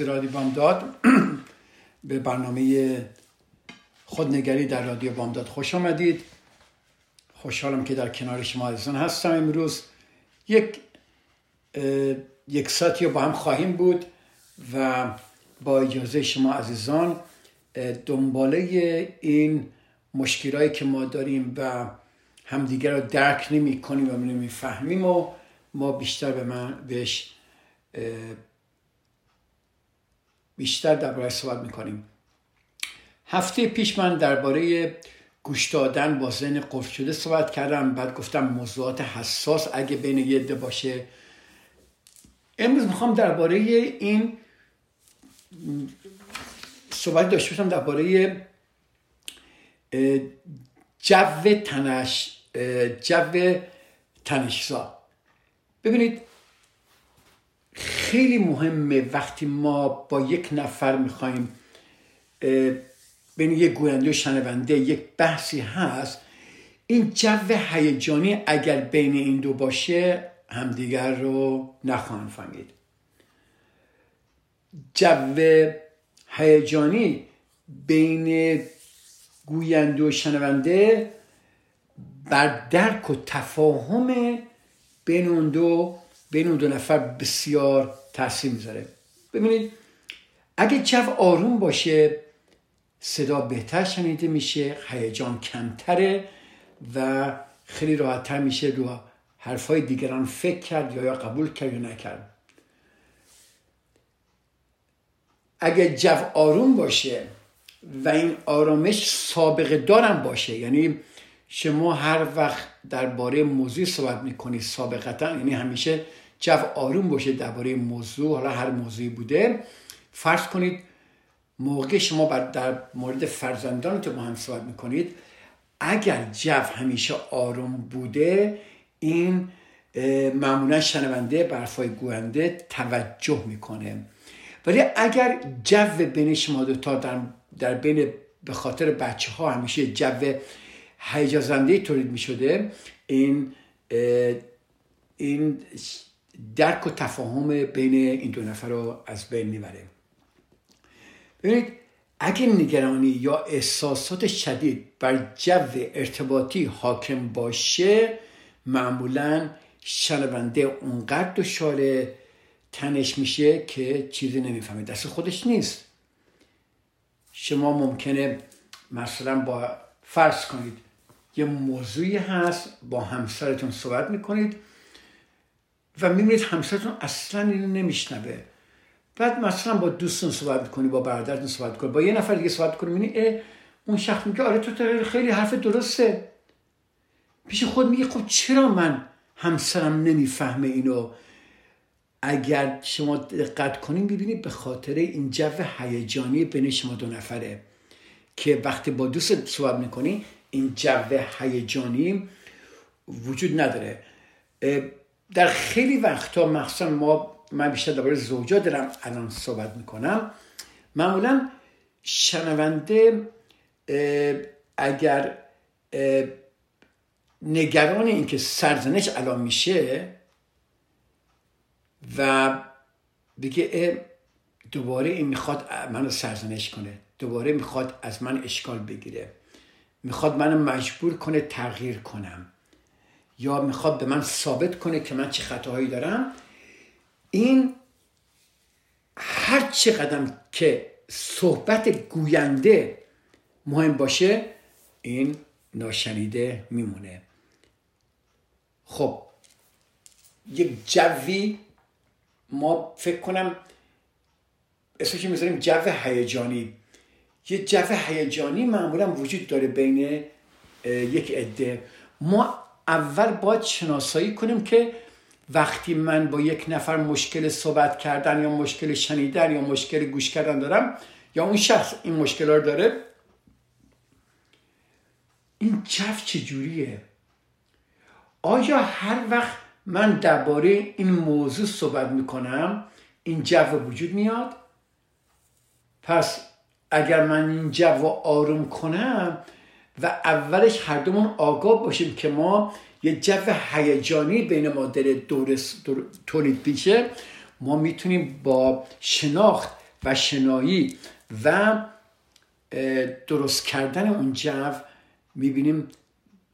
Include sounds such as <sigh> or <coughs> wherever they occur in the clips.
از رادیو بامداد به برنامه خودنگری در رادیو بامداد خوش آمدید. خوشحالم که در کنار شما عزیزان هستم. امروز یک یک ساعتی با هم خواهیم بود و با اجازه شما عزیزان دنباله این مشکلایی که ما داریم و همدیگر رو درک نمی کنیم و نمی‌فهمیم و ما بیشتر به من بهش بیشتر درباره صحبت می‌کنیم. هفته پیش من درباره گوش دادن با ذهن قفل شده صحبت کردم. بعد گفتم موضوعات حساس اگه بین یه باشه. امروز می‌خوام درباره این صحبت داشته باشم درباره جو تنش جو تنشزا. ببینید خیلی مهمه وقتی ما با یک نفر می‌خوایم بین یک گوینده و شنونده یک بحثی هست این جو هیجانی اگر بین این دو باشه همدیگر رو نخواهند فهمید. جو هیجانی بین گوینده و شنونده بر درک و تفاهم بین اون دو بین اون دو نفر بسیار تاثیر می‌ذاره. ببینید اگه جو آروم باشه صدا بهتر شنیده میشه هیجان کمتره و خیلی راحتتر میشه رو حرفهای دیگران فکر کرد یا یا قبول کرد یا نکرد. اگه جو آروم باشه و این آرامش سابقه دارم باشه یعنی شما هر وقت درباره موضوع صحبت می‌کنید سابقتا یعنی همیشه جو آروم باشه درباره موضوع حالا هر موضوعی بوده فرض کنید موقع شما در مورد فرزندان که با هم صحبت می‌کنید اگر جو همیشه آروم بوده این معمولا شنونده برفای گوینده توجه می‌کنه. ولی اگر جو بین شما دوتا در, در بین به خاطر بچه ها همیشه جو هیجازنده تولید می شده این این درک و تفاهم بین این دو نفر رو از بین می‌بره. ببینید اگه نگرانی یا احساسات شدید بر جو ارتباطی حاکم باشه معمولا شنونده اونقدر دچار تنش میشه که چیزی نمی‌فهمه. دست خودش نیست. شما ممکنه مثلا با فرض کنید یه موضوعی هست با همسرتون صحبت می‌کنید و می‌بینید همسرتون اصلا اینو نمیشنوه. بعد مثلا با دوستون صحبت می‌کنی با برادرتون صحبت کنی با یه نفر دیگه صحبت کنی می‌بینی اون شخص میگه آره تو خیلی حرف درسته. پیش خود میگه خب چرا من همسرم نمی‌فهمه اینو؟ اگر شما دقت کنیم ببینید به خاطر این جو هیجانی بین شما دو نفره که وقتی با دوست صحبت می‌کنی این جو هیجانی وجود نداره. در خیلی وقتا مخصوصا ما من بیشتر درباره زوجا دارم الان صحبت می‌کنم. معمولا شنونده اگر نگران اینکه سرزنش الان میشه و بگه دوباره این می‌خواد منو سرزنش کنه دوباره می‌خواد از من اشکال بگیره. می‌خواد منو مجبور کنه تغییر کنم. یا می‌خواد به من ثابت کنه که من چه خطاهایی دارم. این هر چه قدم که صحبت گوینده مهم باشه این ناشنیده میمونه. خب یک جوی ما فکر کنم اسمش می‌ذاریم جو هیجانی. یه جو هیجانی معمولا وجود داره بین یک عده. ما اول باید شناسایی کنیم که وقتی من با یک نفر مشکل صحبت کردن یا مشکل شنیدن یا مشکل گوش کردن دارم یا اون شخص این مشکل رو داره این جو چجوریه؟ آیا هر وقت من درباره این موضوع صحبت می‌کنم این جو وجود میاد؟ پس اگر من این جو آروم کنم و اولش هر دومون آگاه باشیم که ما یه جو هیجانی بین ما دل تولید پیشه ما می‌تونیم با شناخت و شنایی و درست کردن اون جو می‌بینیم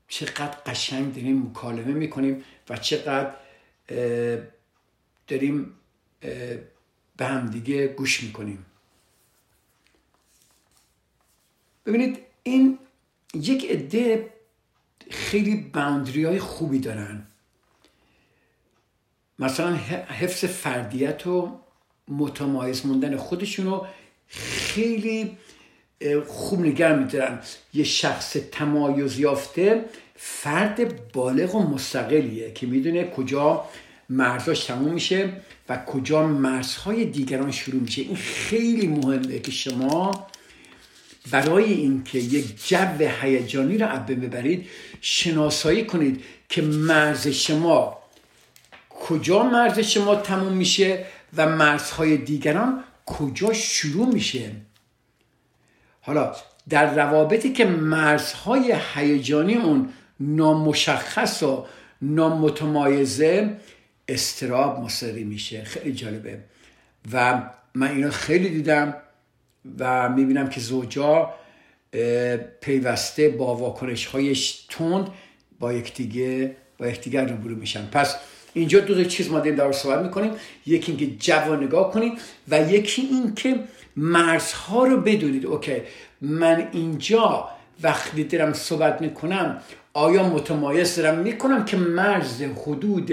چقدر قشنگ داریم مکالمه می‌کنیم و چقدر داریم به هم دیگه گوش می‌کنیم. ببینید این یک عده خیلی باندری های خوبی دارن. مثلا حفظ فردیت و متمایز موندن خودشونو خیلی خوب نگر میدارن. یه شخص تمایز یافته فرد بالغ و مستقلیه که می‌دونه کجا مرزاش تموم میشه و کجا مرزهای دیگران شروع میشه. این خیلی مهمه که شما برای اینکه یک جو هیجانی رو عبه ببرید شناسایی کنید که مرز شما کجا مرز شما تموم میشه و مرزهای دیگران کجا شروع میشه. حالا در روابطی که مرزهای هیجانی اون نامشخص و نامتمایزه استراب مصری میشه. خیلی جالبه. و من اینو خیلی دیدم. و می‌بینم که زوجا پیوسته با واکنش هایش تند با یکدیگه با یکدیگر روبرو میشن. پس اینجا دو تا چیز ما داریم در صحبت می‌کنیم. یکی اینکه جو نگاه کنید و یکی اینکه مرزها رو بدونید. اوکی من اینجا وقتی دارم صحبت می‌کنم آیا متمایز دارم؟ می‌کنم که مرز حدود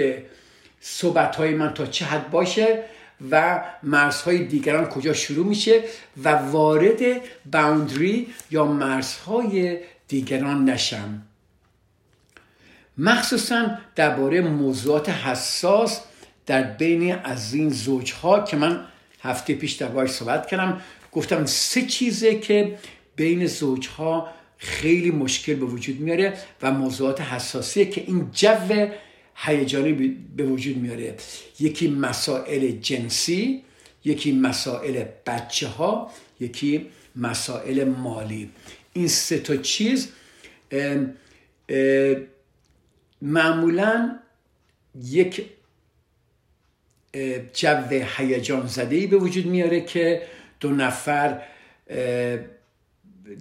صحبت های من تا چه حد باشه. و مرزهای دیگران کجا شروع میشه و وارد باوندری یا مرزهای دیگران نشم. مخصوصا درباره موضوعات حساس در بین از این زوجها که من هفته پیش دربارش صحبت کردم گفتم سه چیزه که بین زوجها خیلی مشکل به وجود میاره و موضوعات حساسیه که این جو هیجانی به وجود میاره. یکی مسائل جنسی یکی مسائل بچه ها یکی مسائل مالی. این سه تا چیز معمولا یک جو هیجان زده به وجود میاره که دو نفر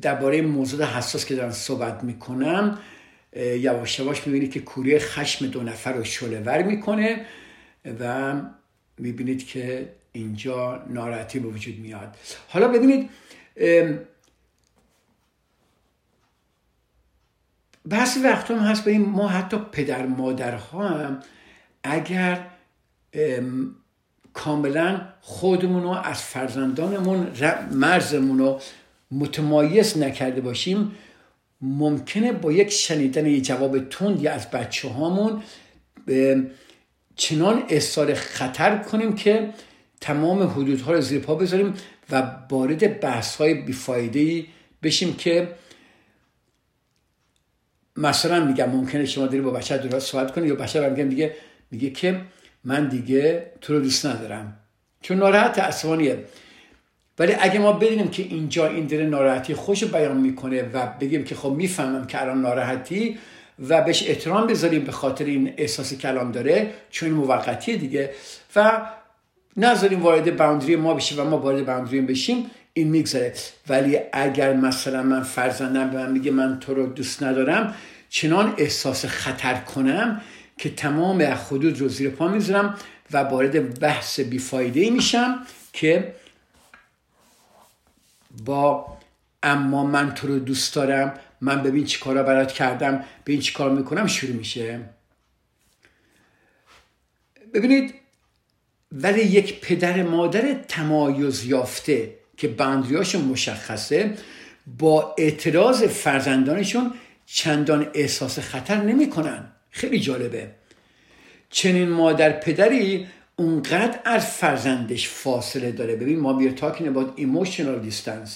درباره موضوع حساس که دارن صحبت می‌کنم یواش یواش می‌بینید که کوره خشم دو نفر رو شله ور می‌کنه و می‌بینید که اینجا ناراحتی به وجود میاد. حالا ببینید بعضی وقت هم هست به این ما حتی پدر مادرها هم اگر کاملا خودمون رو از فرزندانمون مرزمون رو متمایز نکرده باشیم ممکنه با یک شنیدن یه جواب تندی از بچه هامون چنان احسار خطر کنیم که تمام حدودها رو زیر پا بذاریم و وارد بحث های بیفایده بشیم که مثلا میگم ممکنه شما داری با بچه درست صحبت کنی یا بچه میگه دیگه میگه که من دیگه تو رو دوست ندارم. چون ناراحت عصبانیه. ولی اگه ما بدونیم که اینجا این داره ناراحتی خوش بیان می‌کنه و بگیم که خب می‌فهمم که الان ناراحتی و بهش احترام بذاریم به خاطر این احساسی کلام داره چون این موقتی دیگه. و نذاریم وارد باوندری ما بشیم و ما وارد باوندری بشیم این میگذره. ولی اگر مثلا من فرزندم به من میگه من تو رو دوست ندارم چنان احساس خطر کنم که تمام حدود رو زیر پا می‌ذارم و وارد بحث بیفایده میشم که با اما من تو رو دوست دارم من ببین چی کارا برات کردم به این چی کار می‌کنم شروع میشه. ببینید ولی یک پدر مادر تمایز یافته که بندریاش مشخصه با اعتراض فرزندانشون چندان احساس خطر نمی‌کنن. خیلی جالبه. چنین مادر پدری اونقدر از فرزندش فاصله داره. ببین ما بیر تاکین about emotional distance.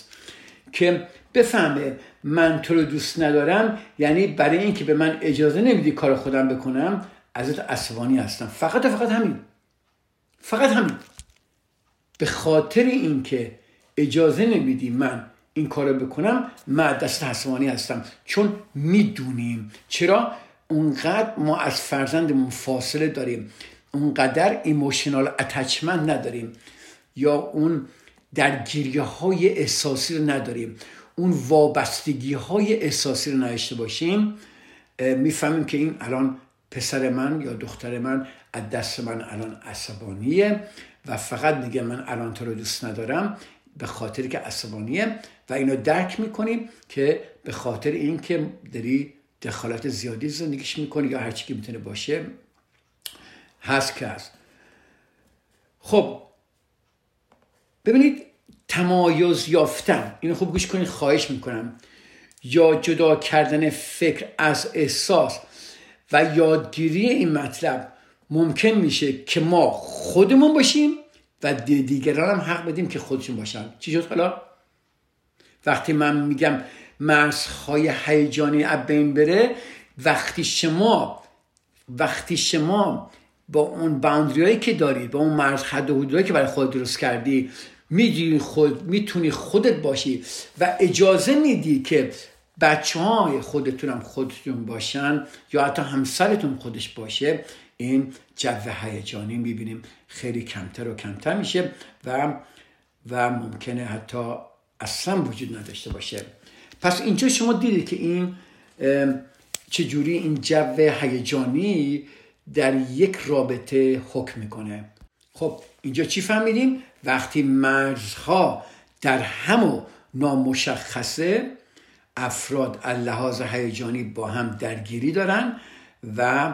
که بفهمه من تو رو دوست ندارم یعنی برای اینکه به من اجازه نمیدی کار خودم بکنم ازت عصبانی هستم. فقط و فقط همین. فقط همین. به خاطر اینکه اجازه نمیدی من این کارو بکنم من دست عصبانی هستم. چون می‌دونیم. چرا؟ اونقدر ما از فرزندمون فاصله داریم. اونقدر ایموشنال اتچمنت نداریم یا اون درگیری های احساسی رو نداریم اون وابستگی های احساسی رو نداشته باشیم می‌فهمیم که این الان پسر من یا دختر من از دست من الان عصبانیه و فقط میگه من الان تو رو دوست ندارم به خاطر که عصبانیه و اینو درک می‌کنیم که به خاطر اینکه داری دخالت زیادی زندگیش می‌کنی یا هرچی که می‌تونه باشه هست که هست. خب ببینید تمایز یافتن اینو خوب گوش کنید خواهش می‌کنم. یا جدا کردن فکر از احساس و یادگیری این مطلب ممکن میشه که ما خودمون باشیم و دیگران هم حق بدیم که خودشون باشن. چی شد حالا؟ وقتی من میگم مرزهای هیجانی از بین بره وقتی شما وقتی شما با اون باوندری که داری با اون مرز حد و حدودهایی که برای خود درست کردی می‌دونی خود می‌تونی خودت باشی و اجازه میدی که بچه های خودتون هم خودتون باشن یا حتی همسرتون خودش باشه. این جو هیجانی می‌بینیم. خیلی کمتر و کمتر میشه و و ممکنه حتی اصلا وجود نداشته باشه. پس اینجا شما دیدید که این چجوری این جو هیجانی در یک رابطه حکم می‌کنه. خب اینجا چی فهمیدیم؟ وقتی مرزها در همو نامشخصه افراد لحاظ هیجانی با هم درگیری دارن و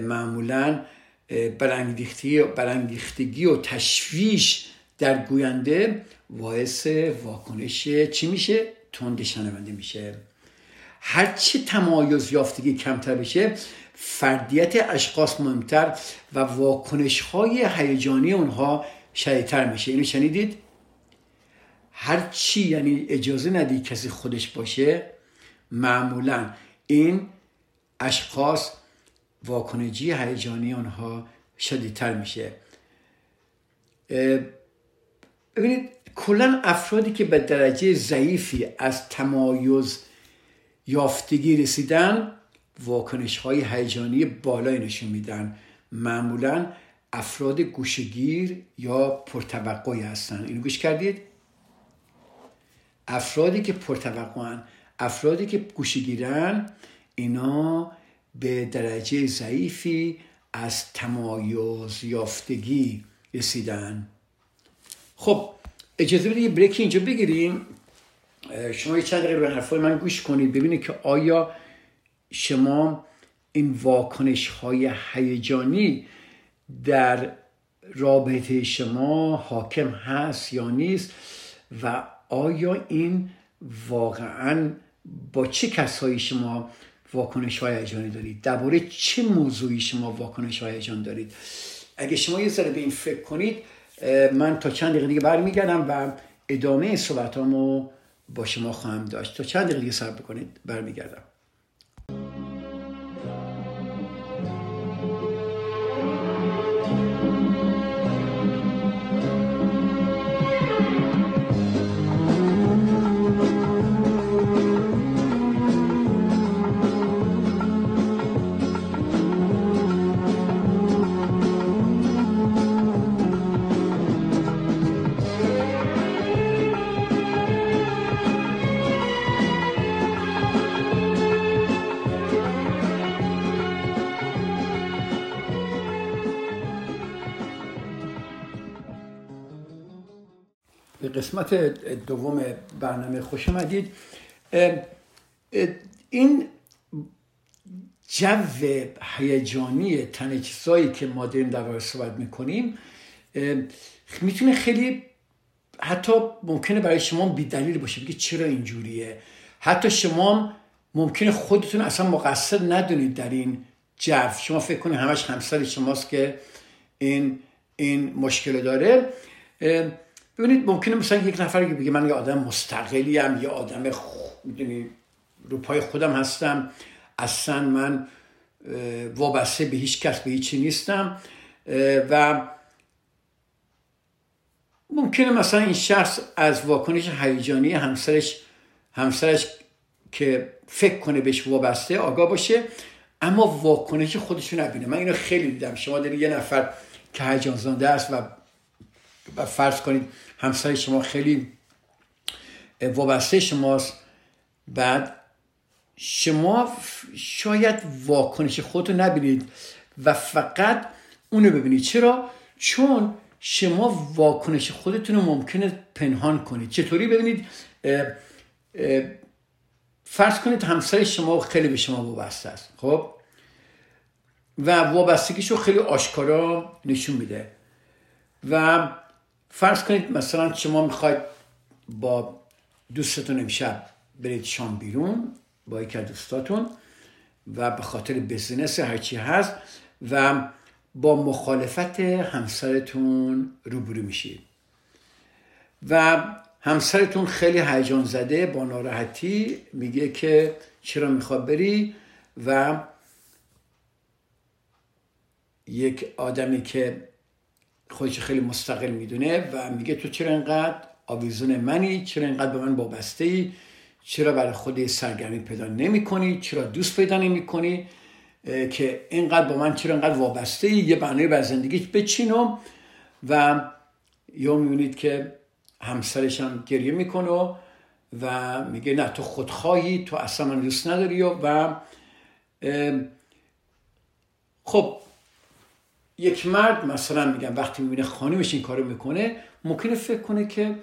معمولا برانگیختگی, برانگیختگی و تشویش در گوینده باعث واکنش چی میشه؟ تند شنونده میشه. هرچی تمایز یافتگی کمتر بشه فردیت اشخاص مهمتر و واکنش های هیجانی اونها شدیدتر میشه. اینو شنیدید؟ هر چی یعنی اجازه ندی کسی خودش باشه معمولا این اشخاص واکنجی هیجانی آنها شدیدتر میشه. ببینید کلا افرادی که به درجه ضعیفی از تمایز یافتگی رسیدن واکنش های هیجانی بالایی نشون میدن. معمولا افراد گوشگیر یا پرتوقعی هستن. اینو گوش کردید؟ افرادی که پرتوقعن افرادی که گوشگیرن اینا به درجه ضعیفی از تمایز یافتگی رسیدن. خب اجازه بدید بریک اینجا بگیریم. شما یه چند دقیقه به حرفای من گوش کنید ببینید که آیا شما این واکنش های هیجانی در رابطه شما حاکم هست یا نیست و آیا این واقعا با چه کسایی شما واکنش های هیجانی دارید؟ درباره چه موضوعی شما واکنش های هیجان دارید؟ اگه شما یه ذره به این فکر کنید من تا چند دقیقه دیگه برمیگردم و ادامه صحبتامو با شما خواهم داشت. تا چند دقیقه صبر بکنید برمیگردم. قسمت دوم برنامه خوش آمدید این جو هیجانی تن که ما داریم در صحبت می‌کنیم می‌تونه خیلی حتی ممکنه برای شما بیدلیل باشه بگید چرا اینجوریه؟ حتی شما ممکنه خودتون اصلا مقصر ندونید در این جو. شما فکر کنید همش همسر شماست که این این مشکل داره. ببینید ممکنه مثلا یک نفر که بگه من یه آدم مستقلی ام یه آدم می‌دونی رو پای خودم هستم. اصلا من وابسته به هیچ کس به هیچی نیستم. و ممکنه مثلا این شخص از واکنش هیجانی همسرش همسرش که فکر کنه بهش وابسته آگاه باشه اما واکنش خودشو نبینه. من اینو خیلی دیدم. شما دارید یه نفر که هیجان زنده است و فرض کنید همسر شما خیلی وابسته شماست. بعد شما شاید واکنش خودتو نبینید و فقط اونو ببینید. چرا؟ چون شما واکنش خودتون رو ممکنه پنهان کنید. چطوری ببینید؟ فرض کنید همسر شما خیلی به شما وابسته است. خب؟ و وابستگیشو خیلی آشکارا نشون میده. و فرض کنید مثلا شما می‌خواید با دوستتون امشب برید شام بیرون با یکی از دوستاتون و به خاطر بزنس هرچی هست و با مخالفت همسرتون روبرو میشید. و همسرتون خیلی هیجان زده با ناراحتی میگه که چرا می‌خواد بری و یک آدمی که خودش خیلی مستقل می‌دونه و میگه تو چرا انقدر آویزون منی؟ چرا انقدر به من وابسته ای چرا برای خود سرگرمی پیدا نمی کنی چرا دوست پیدا نمی کنی که اینقدر با من چرا انقدر وابسته ای یه بنای بر زندگیت بچینم و یا می‌بینید که همسرش هم گریه می‌کنه و میگه نه تو خودخواهی تو اصلا من دوست نداری و خب یک مرد مثلا میگم وقتی می‌بینه خانمش این کارو می‌کنه ممکنه فکر کنه که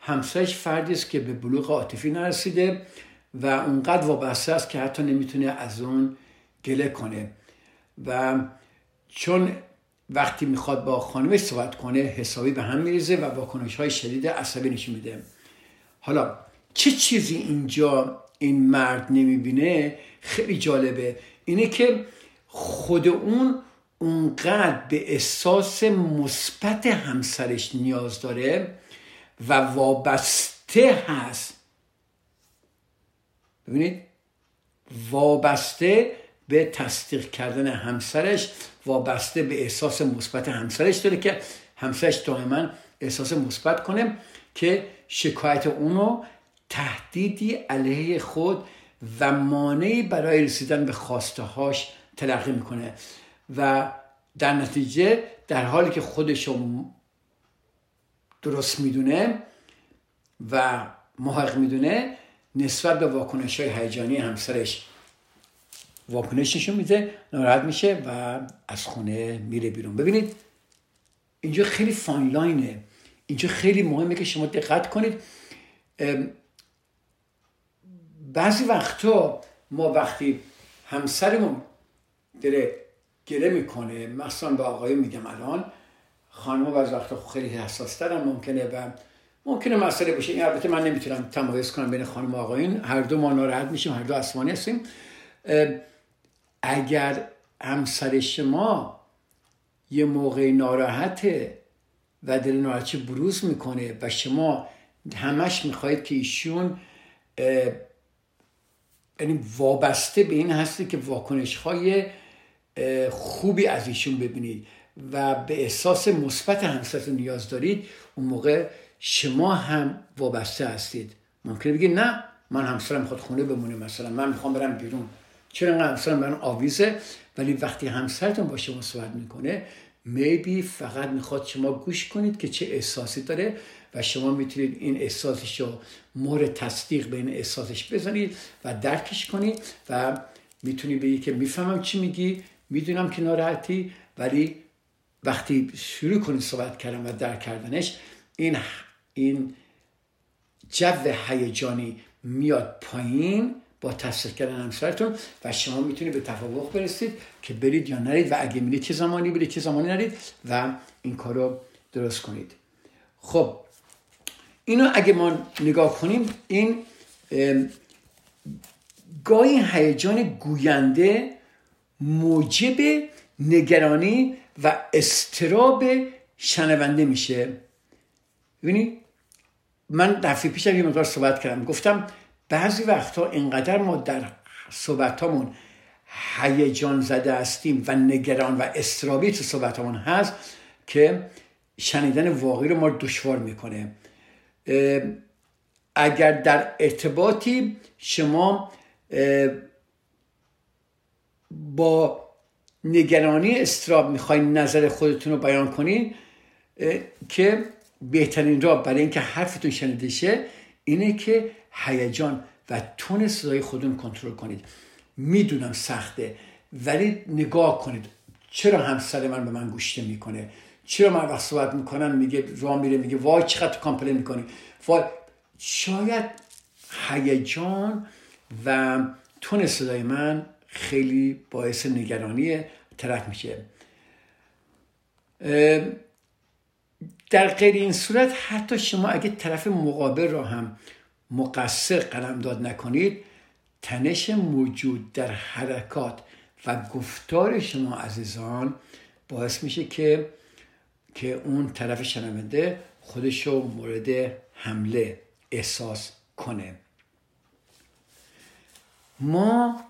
همسرش فردی است که به بلوغ عاطفی نرسیده و اونقدر وابسته است که حتی نمی‌تونه از اون گله کنه. و چون وقتی می‌خواد با خانمش صحبت کنه حسابی به هم میریزه و واکنش های شدید عصبی نشون میده. حالا چه چیزی اینجا این مرد نمی‌بینه؟ خیلی جالبه. اینه که خود اون اونقدر به احساس مثبت همسرش نیاز داره و وابسته هست. ببینید؟ وابسته به تصدیق کردن همسرش وابسته به احساس مثبت همسرش داره که همسرش دائما احساس مثبت کنه که شکایت اونو تهدیدی علیه خود و مانعی برای رسیدن به خواسته هاش تلقی می‌کنه. و در نتیجه در حالی که خودشو درست می‌دونه و محقق می‌دونه نسبت به واکنش های هیجانی همسرش واکنش نشون میده ناراحت میشه و از خونه میره بیرون. ببینید اینجا خیلی فاین لاینه اینجا خیلی مهمه که شما دقت کنید. بعضی وقتا ما وقتی همسرمون داره گله می‌کنه. مثلا به آقای میگم الان. خانم بعضی وقتا خیلی حساس ترن ممکنه و ممکنه مسئله باشه. این البته من نمی‌تونم تمایز کنم بین خانم و آقایون. هر دو ما ناراحت میشیم هر دو اسمانی هستیم. اگر همسر شما یه موقع ناراحته و دل ناراحتی بروز می‌کنه و شما همش می‌خواهید که ایشون یعنی وابسته به این هستی که واکنش های خوبی از ایشون ببینید و به احساس مثبت همسرتون نیاز دارید اون موقع شما هم وابسته هستید. ممکنه بگید نه من همسرم خود خونه بمونه مثلا من می‌خوام برم بیرون. چرا انقدر همسرم برم آویزه؟ ولی وقتی همسرتون با شما صحبت می‌کنه میبی فقط می‌خواد شما گوش کنید که چه احساسی داره و شما می‌تونید این احساسش رو مورد تصدیق بین احساسش بزنید و درکش کنید و می‌تونی بگی که می‌فهمم چی میگی می‌دونم که ناراحتی ولی وقتی شروع کنی صحبت کردن و درک کردنش این این جو هیجانی میاد پایین با تصدیق کردن همسرتون و شما می‌تونید به توافق برسید که برید یا نرید و اگه میرید چه زمانی برید چه زمانی نرید و این کار رو درست کنید. خب اینو اگه ما نگاه کنیم این گاهی هیجان گوینده موجب نگرانی و استراب شنونده میشه. ببینید من دفعه پیشم یه مقدار صحبت کردم. گفتم بعضی وقتها اینقدر ما در صحبتامون هیجان زده هستیم و نگران و استرابی تو صحبتامون هست که شنیدن واقعی رو ما دشوار می‌کنه. اگر در ارتباطی شما با نگرانی استراب می‌خواین نظر خودتون رو بیان کنین که بهترین راه برای اینکه حرفتون شنیده شه اینه که هیجان و تون صدای خودتون کنترل کنید. می‌دونم سخته ولی نگاه کنید. چرا همسر من به من گوشته می‌کنه؟ چرا من وقت صحبت می‌کنم میگه راه میره میگه وای چقدر کامپلین می‌کنی؟ وای شاید هیجان و تون صدای من خیلی باعث نگرانی طرف میشه. در غیر این صورت حتی شما اگه طرف مقابل را هم مقصر قلمداد نکنید تنش موجود در حرکات و گفتار شما عزیزان باعث میشه که که اون طرف شنونده خودش رو مورد حمله احساس کنه. ما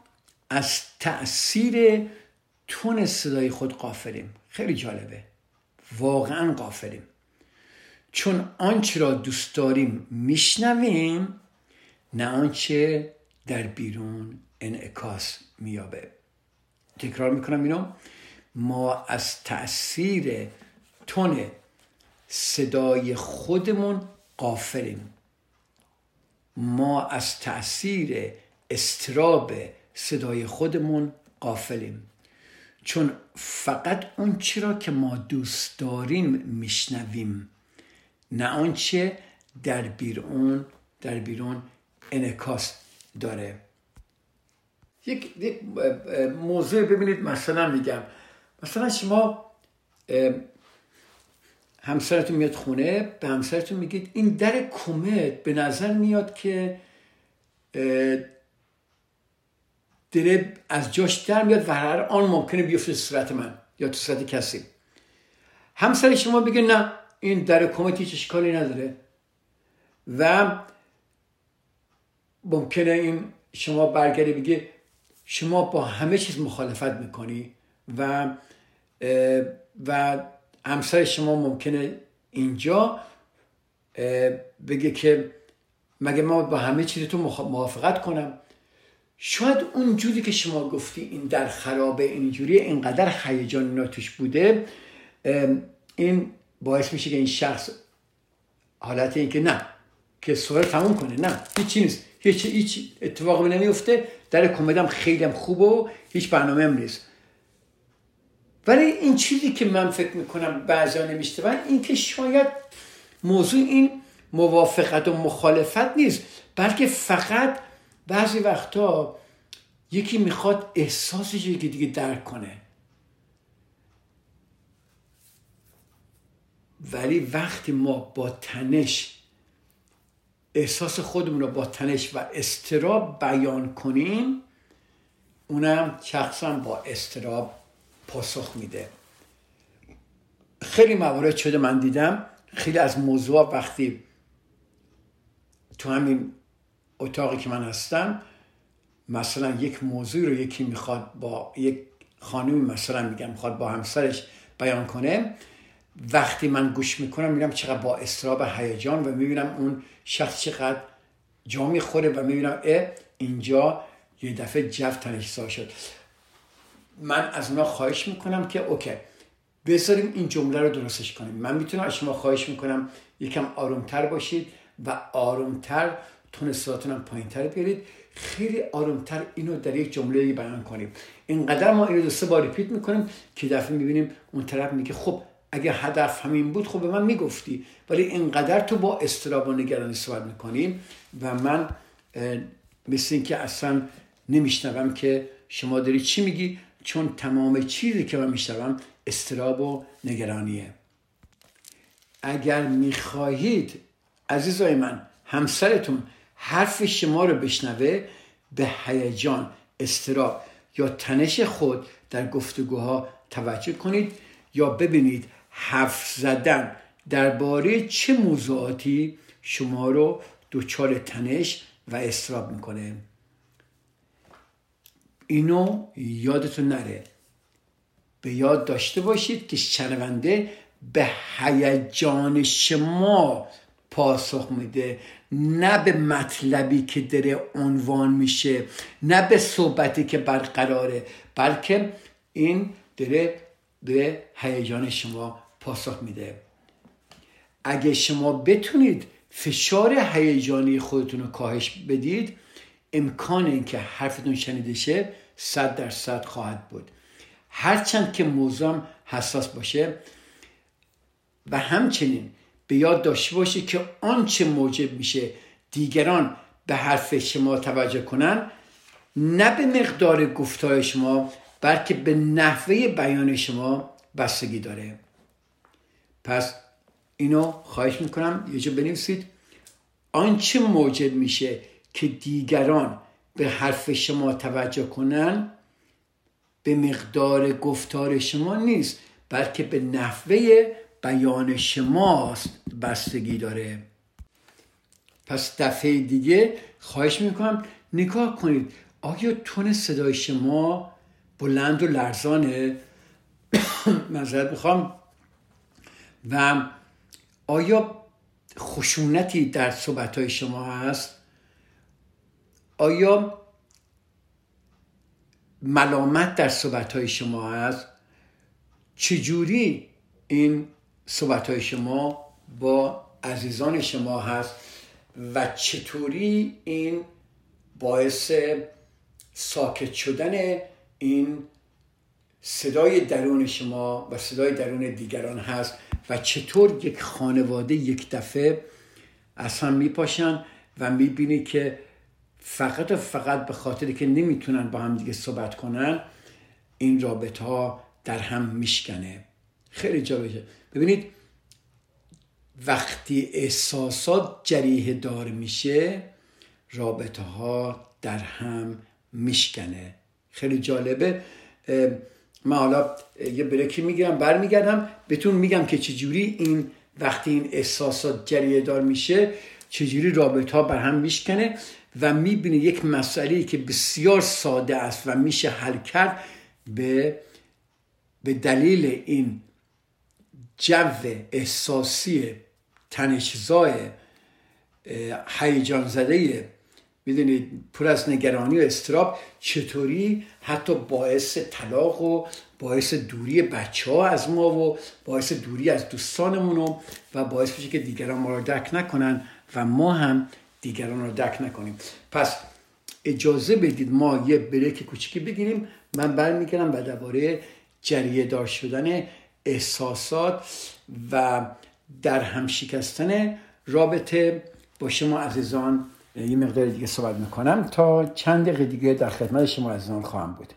از تاثیر تون صدای خود قافلیم خیلی جالبه. واقعا قافلیم چون آنچه را دوست داریم میشنویم نه آنچه در بیرون انعکاس میابه تکرار می‌کنم اینو. ما از تاثیر تون صدای خودمون قافلیم ما از تاثیر استراب صدای خودمون قافلیم. چون فقط اون را که ما دوست داریم میشنویم نه آنچه در بیرون در بیرون انعکاس داره. یک, موضوع ببینید مثلا میگم. مثلا شما همسرتون میاد خونه به همسرتون میگید این در کومت به نظر میاد که داره از جاش در میاد و هر آن ممکنه بیفته صورت من یا تو صورت کسی. همسر شما بگه نه این در کمت هیچ اشکالی نداره. و ممکنه این شما برگردی بگه شما با همه چیز مخالفت می‌کنی و و همسر شما ممکنه اینجا بگه که مگه ما با همه چیز تو موافقت کنم؟ شاید اون جوری که شما گفتی این در خرابه اینجوری اینقدر هیجان اینا توش بوده این باعث میشه که این شخص حالت این که نه که سوال تموم کنه نه هیچی نیست. هیچ هیچ اتفاقی نمیفته. در کمدم خیلی هم خوبه و هیچ برنامه هم نیست. ولی این چیزی که من فکر می‌کنم بعضا نمیشته این که شاید موضوع این موافقت و مخالفت نیست بلکه فقط بعضی وقتا یکی می‌خواد احساسش که دیگه درک کنه. ولی وقتی ما با تنش احساس خودمون رو با تنش و استراب بیان کنیم اونم شخصا با استراب پاسخ میده. خیلی موارد شده من دیدم. خیلی از موضوع وقتی تو همین اتاقی که من هستم مثلا یک موضوع رو یکی می‌خواد با یک خانمی مثلا میگم می‌خواد با همسرش بیان کنه وقتی من گوش می‌کنم می‌بینم چقدر با استراب هیجان و می‌بینم اون شخص چقدر جا می‌خوره و می‌بینم اه اینجا یه دفعه جو تنشسا شد. من از اونا خواهش می‌کنم که اوکی بذاریم این جمله رو درستش کنیم. من می‌تونم از شما خواهش می‌کنم یکم آرومتر باشید و آرومتر تون صداتون هم پایین تر بیارید. خیلی آرومتر اینو در یک جمله بیان کنیم. اینقدر ما اینو دو سه بار ریپیت می‌کنیم که دفعه می‌بینیم اون طرف میگه خب اگه هدف همین بود خب به من می‌گفتی. ولی اینقدر تو با استراب و نگرانی صحبت می‌کنیم و من مثل اینکه اصلا نمیشنوم که شما داری چی میگی چون تمام چیزی که من میشنوم استراب و نگرانیه. اگر می‌خواهید عزیزای من همسرتون حرف شما رو بشنوه به هیجان استراب یا تنش خود در گفتگوها توجه کنید یا ببینید حرف زدن درباره چه موضوعاتی شما رو دچار تنش و استراب می‌کنه. اینو یادتون نره. به یاد داشته باشید که شنونده به هیجان شما پاسخ میده نه به مطلبی که داره عنوان میشه نه به صحبتی که برقراره بلکه این داره به هیجان شما پاسخ میده. اگه شما بتونید فشار هیجانی خودتون رو کاهش بدید امکان اینکه حرفتون شنیده شه صد درصد خواهد بود. هرچند که موضوع حساس باشه و همچنین به یاد داشته باشید که آنچه موجب میشه دیگران به حرف شما توجه کنن نه به مقدار گفتار شما بلکه به نحوه بیان شما بستگی داره. پس اینو خواهش می‌کنم یه جا بنویسید. آنچه موجب میشه که دیگران به حرف شما توجه کنن به مقدار گفتار شما نیست بلکه به نحوه بیان شماست بستگی داره. پس دفعه دیگه خواهش می‌کنم نگاه کنید. آیا تون صدای شما بلند و لرزانه؟ <coughs> مذارت می‌خوام. و آیا خشونتی در صحبت های شما هست؟ آیا ملامت در صحبت های شما هست؟ چجوری این صحبت های شما با عزیزان شما هست و چطوری این باعث ساکت شدن این صدای درون شما و صدای درون دیگران هست و چطور یک خانواده یک دفعه از هم میپاشن و می‌بینی که فقط و فقط به خاطری که نمی‌تونن با هم دیگه صحبت کنن این رابطه ها در هم میشکنه. خیلی جالبه ببینید وقتی احساسات جریه دار میشه رابطه ها در هم میشکنه. خیلی جالبه. من حالا یه بریکی می‌گیرم برمیگردم. بهتون میگم که چجوری این وقتی این احساسات جریه دار میشه چجوری رابطه ها بر هم میشکنه و می‌بینه یک مسئله که بسیار ساده است و میشه حل کرد به به دلیل این جو احساسی تنشزای هیجان زده می‌دونید پر از نگرانی و استراب چطوری حتی باعث طلاق و باعث دوری بچه ها از ما و باعث دوری از دوستانمون و باعث بشه که دیگران ما رو درک نکنن و ما هم دیگران رو درک نکنیم. پس اجازه بدید ما یه بریک کوچیکی بگیریم. من برمیگردم و درباره جریه دار شدن احساسات و در هم شکستن رابطه با شما عزیزان یه مقدار دیگه صحبت می‌کنم تا چند دقیقه دیگه در خدمت شما عزیزان خواهم بود.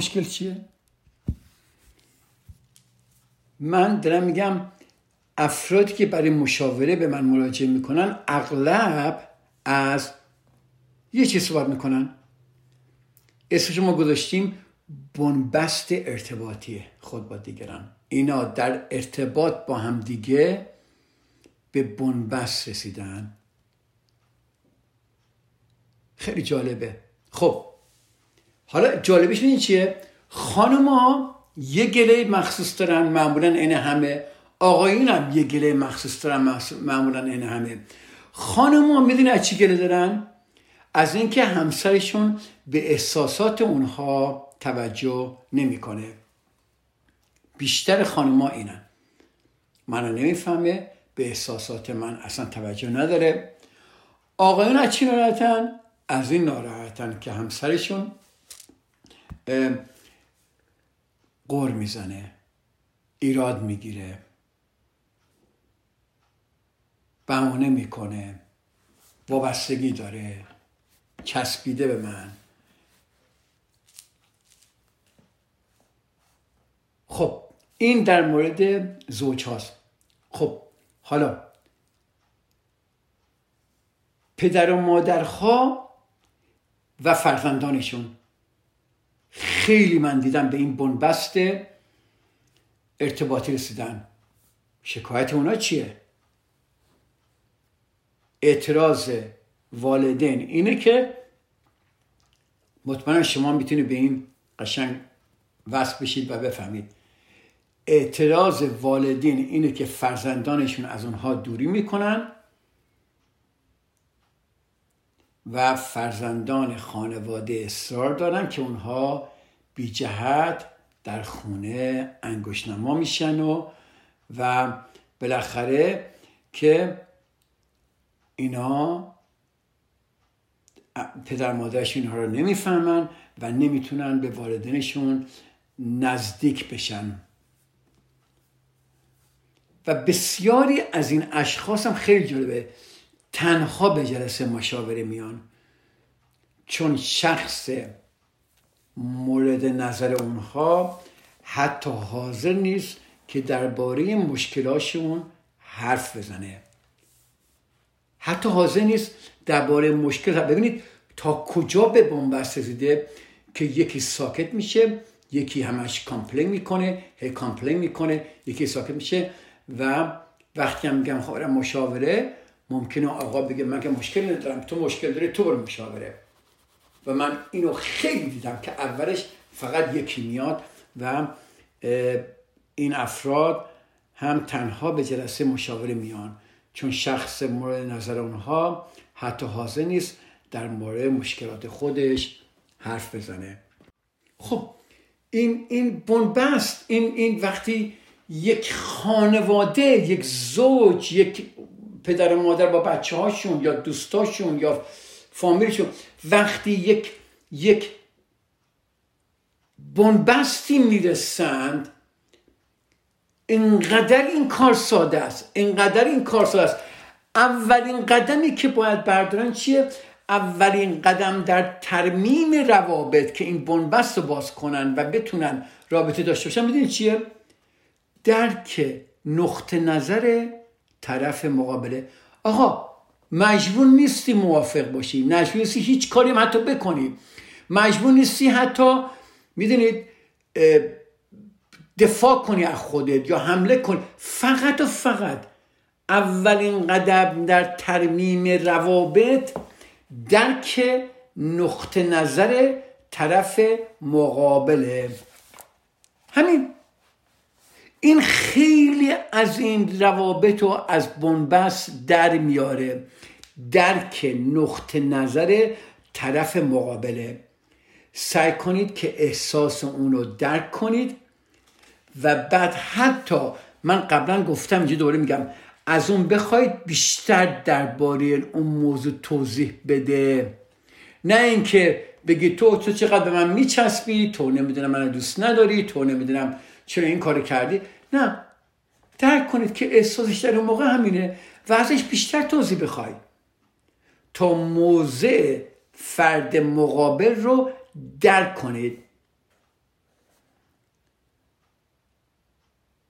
مشکل چیه؟ من دارم میگم افرادی که برای مشاوره به من مراجعه می‌کنن اغلب از یه چیز صحبت می‌کنن. اسمش ما گذاشتیم بنبست ارتباطی خود با دیگران. اینا در ارتباط با هم دیگه به بنبست رسیدن. خیلی جالبه. خب حالا جالبش این چیه؟ خانم ها یه گله مخصوص دارن معمولا این همه. آقایون هم یه گله مخصوص دارن معمولا این همه. خانم ها می‌دونی از چی گله دارن؟ از اینکه همسرشون به احساسات اونها توجه نمی‌کنه. بیشتر خانم ها اینن. منو نمی‌فهمه به احساسات من اصلا توجه نداره. آقایون از چی ناراحتن؟ از این ناراحتن که همسرشون قر می‌زنه. ایراد می‌گیره. بهانه می‌کنه. وابستگی داره. چسبیده به من. خب این در مورد زوج هاست. خب حالا پدر و مادرها و فرزندانشون. خیلی من دیدم به این بنبست ارتباطی رسیدن. شکایت اونا چیه؟ اعتراض والدین اینه که مطمئن شما می‌تونید به این قشنگ وصل بشید و بفهمید. اعتراض والدین اینه که فرزندانشون از اونها دوری می‌کنن. و فرزندان خانواده اصرار دارن که اونها بی جهت در خونه انگشنما میشن و و بالاخره که اینا پدر مادرش اینها رو نمی‌فهمن و نمی‌تونن به والدینشون نزدیک بشن. و بسیاری از این اشخاص هم خیلی جالبه. تنها به جلسه مشاوره میان. چون شخص مورد نظر اونها حتی حاضر نیست که درباره مشکلاشون حرف بزنه. حتی حاضر نیست درباره مشکل ببینید تا کجا به بنبست رسیده که یکی ساکت میشه یکی همش complain می‌کنه هی complain می‌کنه یکی ساکت میشه و وقتی هم میگم خب مشاوره ممکنه آقا بگه من که مشکل ندارم تو مشکل داری تو برو مشاوره. و من اینو خیلی دیدم که اولش فقط یکی میاد و این افراد هم تنها به جلسه مشاوره میان. چون شخص مورد نظر اونها حتی حاضر نیست در مورد مشکلات خودش حرف بزنه. خب این این بنبست این این وقتی یک خانواده یک زوج یک پدر و مادر با بچه هاشون یا دوستاشون یا فامیلشون وقتی یک یک بنبستی می‌رسند اینقدر این کار ساده است اینقدر این کار ساده است. اولین قدمی که باید بردارن چیه؟ اولین قدم در ترمیم روابط که این بنبست رو باز کنن و بتونن رابطه داشته باشن می‌دونید چیه؟ درک نقطه نظر طرف مقابله. آقا مجبور نیستی موافق باشی. مجبور نیستی هیچ کاری حتی بکنی. مجبور نیستی حتی می‌دونید دفاع کنی از خودت یا حمله کنی فقط و فقط اولین قدم در ترمیم روابط درک نقطه نظر طرف مقابله. همین. این خیلی از این روابط رو از بنبست در میاره. درک نقطه نظر طرف مقابله. سعی کنید که احساس اون رو درک کنید و بعد حتی من قبلا گفتم اینجا دوباره میگم از اون بخواید بیشتر درباره اون موضوع توضیح بده. نه اینکه بگی تو تو چقدر به من میچسبی؟ تو نمی‌دونم من دوست نداری؟ تو نمی‌دونم. چرا این کار کردی؟ نه. درک کنید که احساسش در اون موقع همینه و ازش بیشتر توضیح بخوای. تا موضع فرد مقابل رو درک کنید.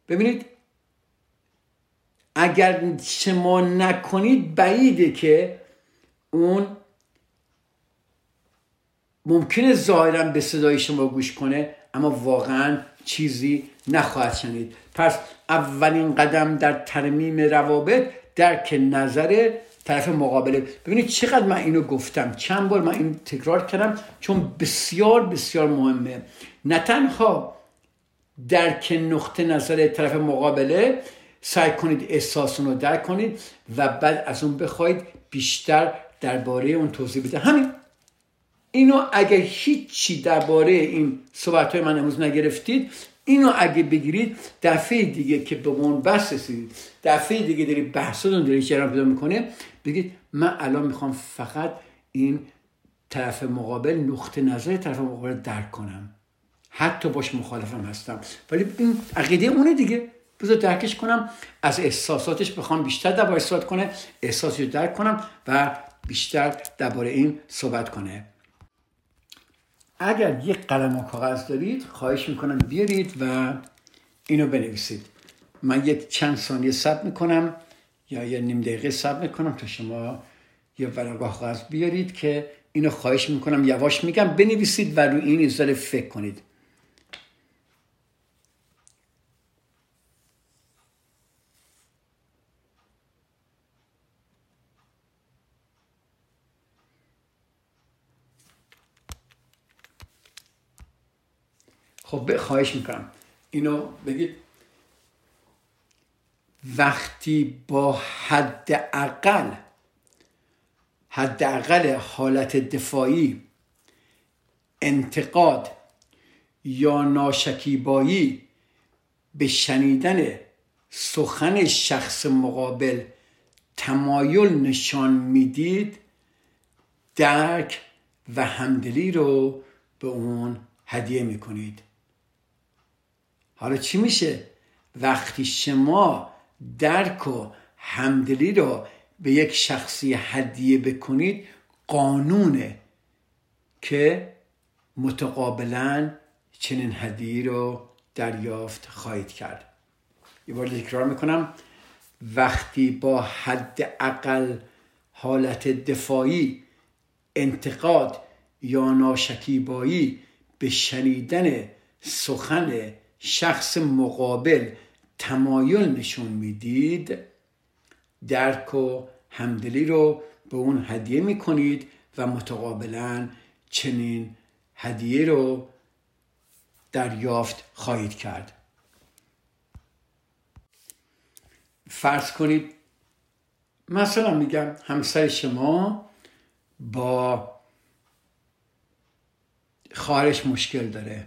ببینید؟ اگر شما نکنید بعیده که اون ممکنه ظاهرا به صدای شما گوش کنه اما واقعا چیزی نخواهد شنید. پس اولین قدم در ترمیم روابط درک نظر طرف مقابله. ببینید چقدر من اینو گفتم. چند بار من این تکرار کردم چون بسیار بسیار مهمه. نه تنها درک نقطه نظر طرف مقابله سعی کنید احساس رو درک کنید و بعد از اون بخواید بیشتر درباره اون توضیح بده همین. اینو اگه هیچی درباره این صحبت های من امروز نگرفتید اینو اگه بگیرید دفعه دیگه که به بس رسیدید دفعه دیگه دارید بحثاتون دارید جریان پیدا می‌کنه بگید من الان می‌خوام فقط این طرف مقابل نقطه نظر طرف مقابل درک کنم. حتی باش مخالفم هستم. ولی این عقیده اونه دیگه. بذار درکش کنم. از احساساتش بخوام بیشتر درباره صحبت کنه احساسش درک کنم و بیشتر درباره این صحبت کنه. اگر یک قلم و کاغذ دارید خواهش می‌کنم بیارید و اینو بنویسید. من یک چند ثانیه صبر می‌کنم یا یه نیم دقیقه صبر می‌کنم تا شما یه ورق کاغذ بیارید که اینو خواهش می‌کنم یواش میگم بنویسید و روی این ایزاله فکر کنید. خب خواهش می‌کنم. اینو بگید. وقتی با حداقل حداقل حالت دفاعی انتقاد یا ناشکیبایی به شنیدن سخن شخص مقابل تمایل نشان می‌دید درک و همدلی رو به اون هدیه می‌کنید. حالا چی میشه؟ وقتی شما درک و همدلی رو به یک شخصی هدیه بکنید قانونه که متقابلا چنین هدیه رو دریافت خواهید کرد. یه بار تکرار می‌کنم. وقتی با حد اقل حالت دفاعی انتقاد یا ناشکیبایی به شنیدن سخن شخص مقابل تمایل نشون می‌دید درک و همدلی رو به اون هدیه می‌کنید و متقابلا چنین هدیه رو دریافت خواهید کرد. فرض کنید مثلا میگم همسر شما با خواهرش مشکل داره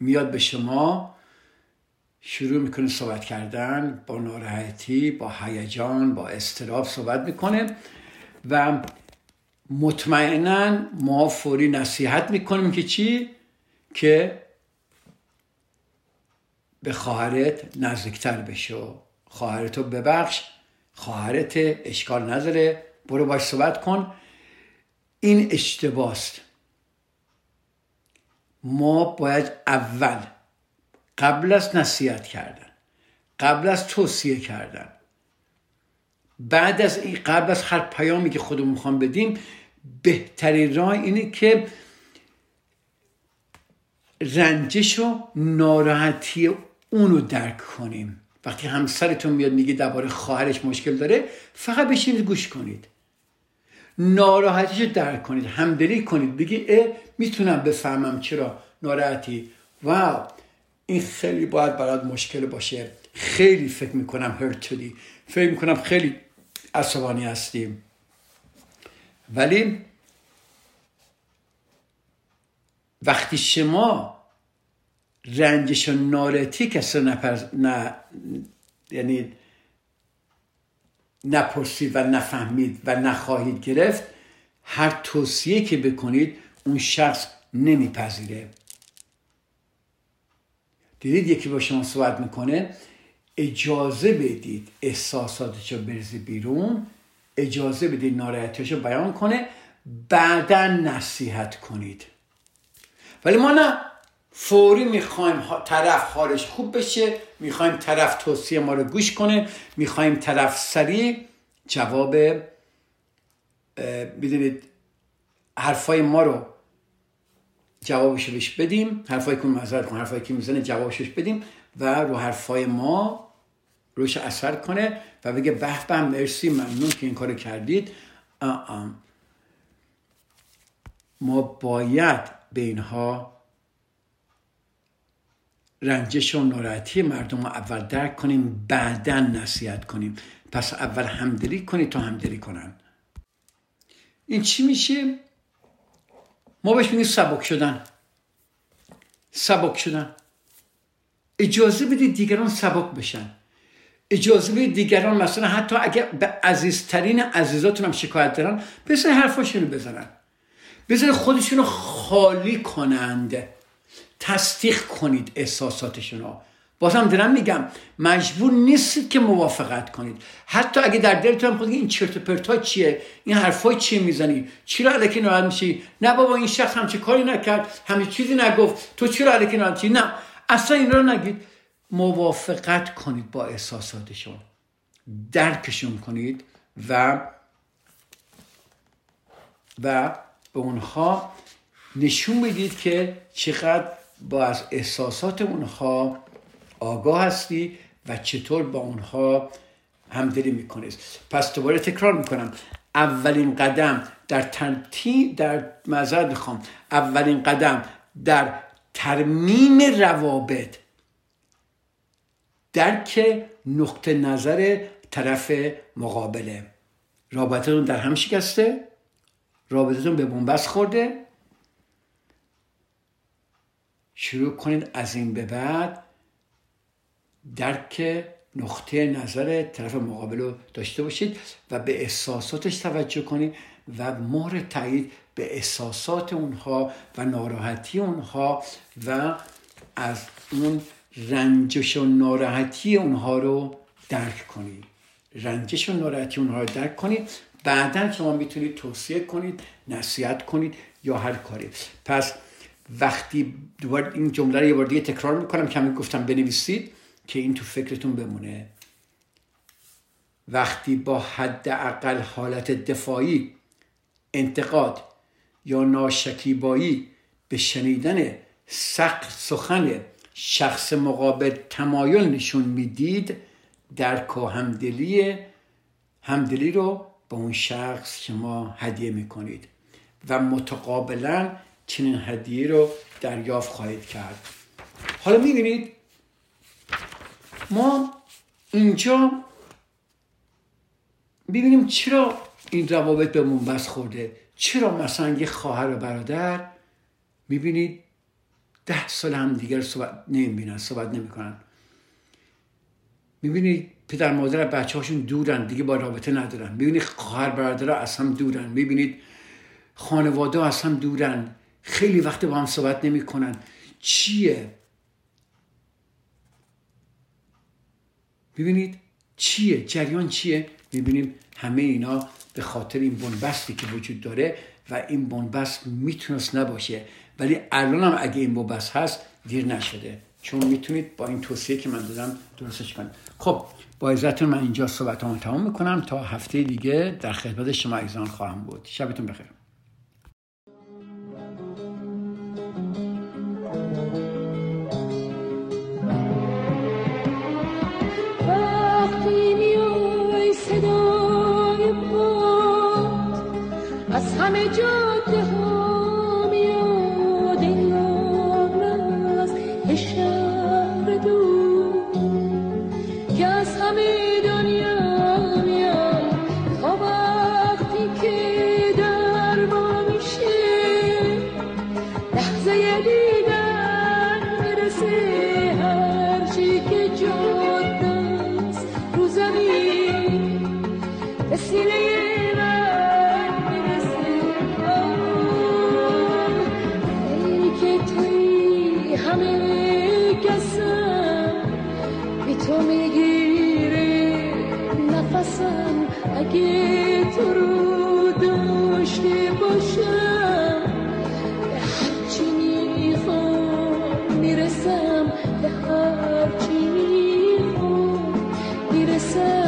میاد به شما شروع می‌کنه صحبت کردن با ناراحتی با هیجان با استراف صحبت می‌کنه و مطمئنا ما فوری نصیحت می‌کنیم که چی؟ که به خواهرت نزدیکتر بشو. خواهرتو ببخش خواهرت اشکال نداره برو باش صحبت کن. این اشتباست. ما باید اول قبل از نصیحت کردن قبل از توصیه کردن. بعد از این قبل از هر پیامی که خودمون می‌خوام بدیم بهترین راه اینه که رنجش و ناراحتی اونو درک کنیم. وقتی همسرتون میاد میگه درباره خواهرش مشکل داره فقط بشینید گوش کنید. ناراحتیش رو درک کنید همدلی کنید. بگی اه می‌تونم بفهمم چرا ناراحتی. واو. این خیلی باید برات مشکل باشه. خیلی فکر می‌کنم هرت شدی. فکر می‌کنم خیلی عصبانی هستیم ولی وقتی شما رنجش و نارتی کسی نپرز... نه... یعنی نپرسید و نفهمید و نخواهید گرفت هر توصیه که بکنید اون شخص نمیپذیره. دیدید یکی با شما صحبت می‌کنه؟ اجازه بدید احساساتش رو برزی بیرون اجازه بدید ناراحتیش رو بیان کنه بعدا نصیحت کنید. ولی ما نه فوری می‌خوایم طرف حالش خوب بشه می‌خوایم طرف توصیه ما رو گوش کنه می‌خوایم طرف سریع جواب می‌دونید حرفای ما رو جوابش بهش بدیم. حرفایی که معذرت حرفایی که می‌زنه جوابش بدیم و رو حرفای ما روش اثر کنه و بگه به به مرسی ممنون که این کار کردید. آه ما باید به اینها رنجش و ناراحتی مردم رو اول درک کنیم بعدا نصیحت کنیم. پس اول همدلی کنید تا همدلی کنن. این چی میشه؟ ما بهش میگیم سبک شدن. سبک شدن. اجازه بدید دیگران سبک بشن. اجازه بدید دیگران مثلا حتی اگر به عزیزترین عزیزاتون هم شکایت دارن بزن حرفاشون رو بزنن. بزن خودشون رو خالی کنند. تصدیق کنید احساساتشون رو بازم دارم میگم مجبور نیستید که موافقت کنید. حتی اگه در دلتون خود این چرت پرتا چیه؟ این حرفای چیه می‌زنی؟ چرا الکی ناراحت میشی؟ نه بابا این شخص همچه کاری نکرد همه چیزی نگفت. تو چرا الکی ناراحت نه. اصلا این رو نگید. موافقت کنید با احساساتشون درکشون کنید و و به اونها نشون بدید که چقدر با از احساسات اونها آگاه هستی و چطور با اونها همدلی می‌کنید پس دوباره تکرار می‌کنم. اولین قدم در تنتی در مذر می‌خوام. اولین قدم در ترمیم روابط. درک نقطه نظر طرف مقابله. رابطتون در هم شکسته. رابطتون به بنبست خورده. شروع کنید از این به بعد. درک نقطه نظر طرف مقابل رو داشته باشید و به احساساتش توجه کنید و مهر تایید به احساسات اونها و ناراحتی اونها و از اون رنجش و ناراحتی اونها رو درک کنید. رنجش و ناراحتی اونها رو درک کنید. بعدا شما می‌تونید توصیه کنید نصیحت کنید یا هر کاری. پس وقتی دوباره این جمله رو یه بار دیگه تکرار می‌کنم که گفتم بنویسید. که این تو فکرتون بمونه. وقتی با حداقل حالت دفاعی انتقاد یا ناشکیبایی به شنیدن سخت سخن شخص مقابل تمایل نشون می‌دید درک و همدلی همدلی رو به اون شخص شما هدیه می‌کنید و متقابلا چنین هدیه رو دریافت خواهید کرد. حالا می‌بینید ما اینجا ببینیم چرا این روابط بهمون بس خورده؟ چرا مثلا یه خواهر و برادر می‌بینید ده سال هم دیگر صحبت نمی‌بینن صحبت نمی‌کنن. می‌بینید پدر مادر بچه هاشون دورن دیگه با رابطه ندارن. می‌بینید خواهر برادر از هم دورن. می‌بینید خانواده از هم دورن. خیلی وقت با هم صحبت نمی‌کنن. چیه؟ ببینید چیه؟ جریان چیه؟ می‌بینیم همه اینا به خاطر این بنبستی که وجود داره و این بنبست می‌تونست نباشه. ولی الان هم اگه این بنبست هست دیر نشده. چون می‌تونید با این توصیه که من دادم درستش کنید. خب با عزتون من اینجا صحبت تمام می‌کنم. تا هفته دیگه در خدمت شما ایزان خواهم بود. شبتون بخیر. Would you? می‌گیره نفسم اگه تو رو داشته باشم به هرچی می‌خوام می‌رسم به هرچی می‌خوام می‌رسم.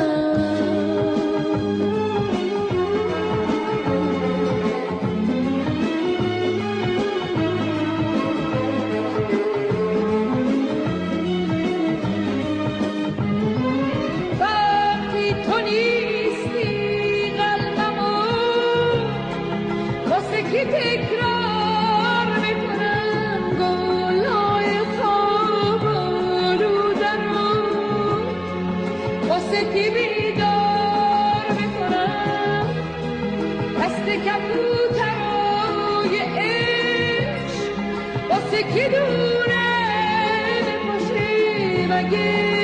که توی همه کسم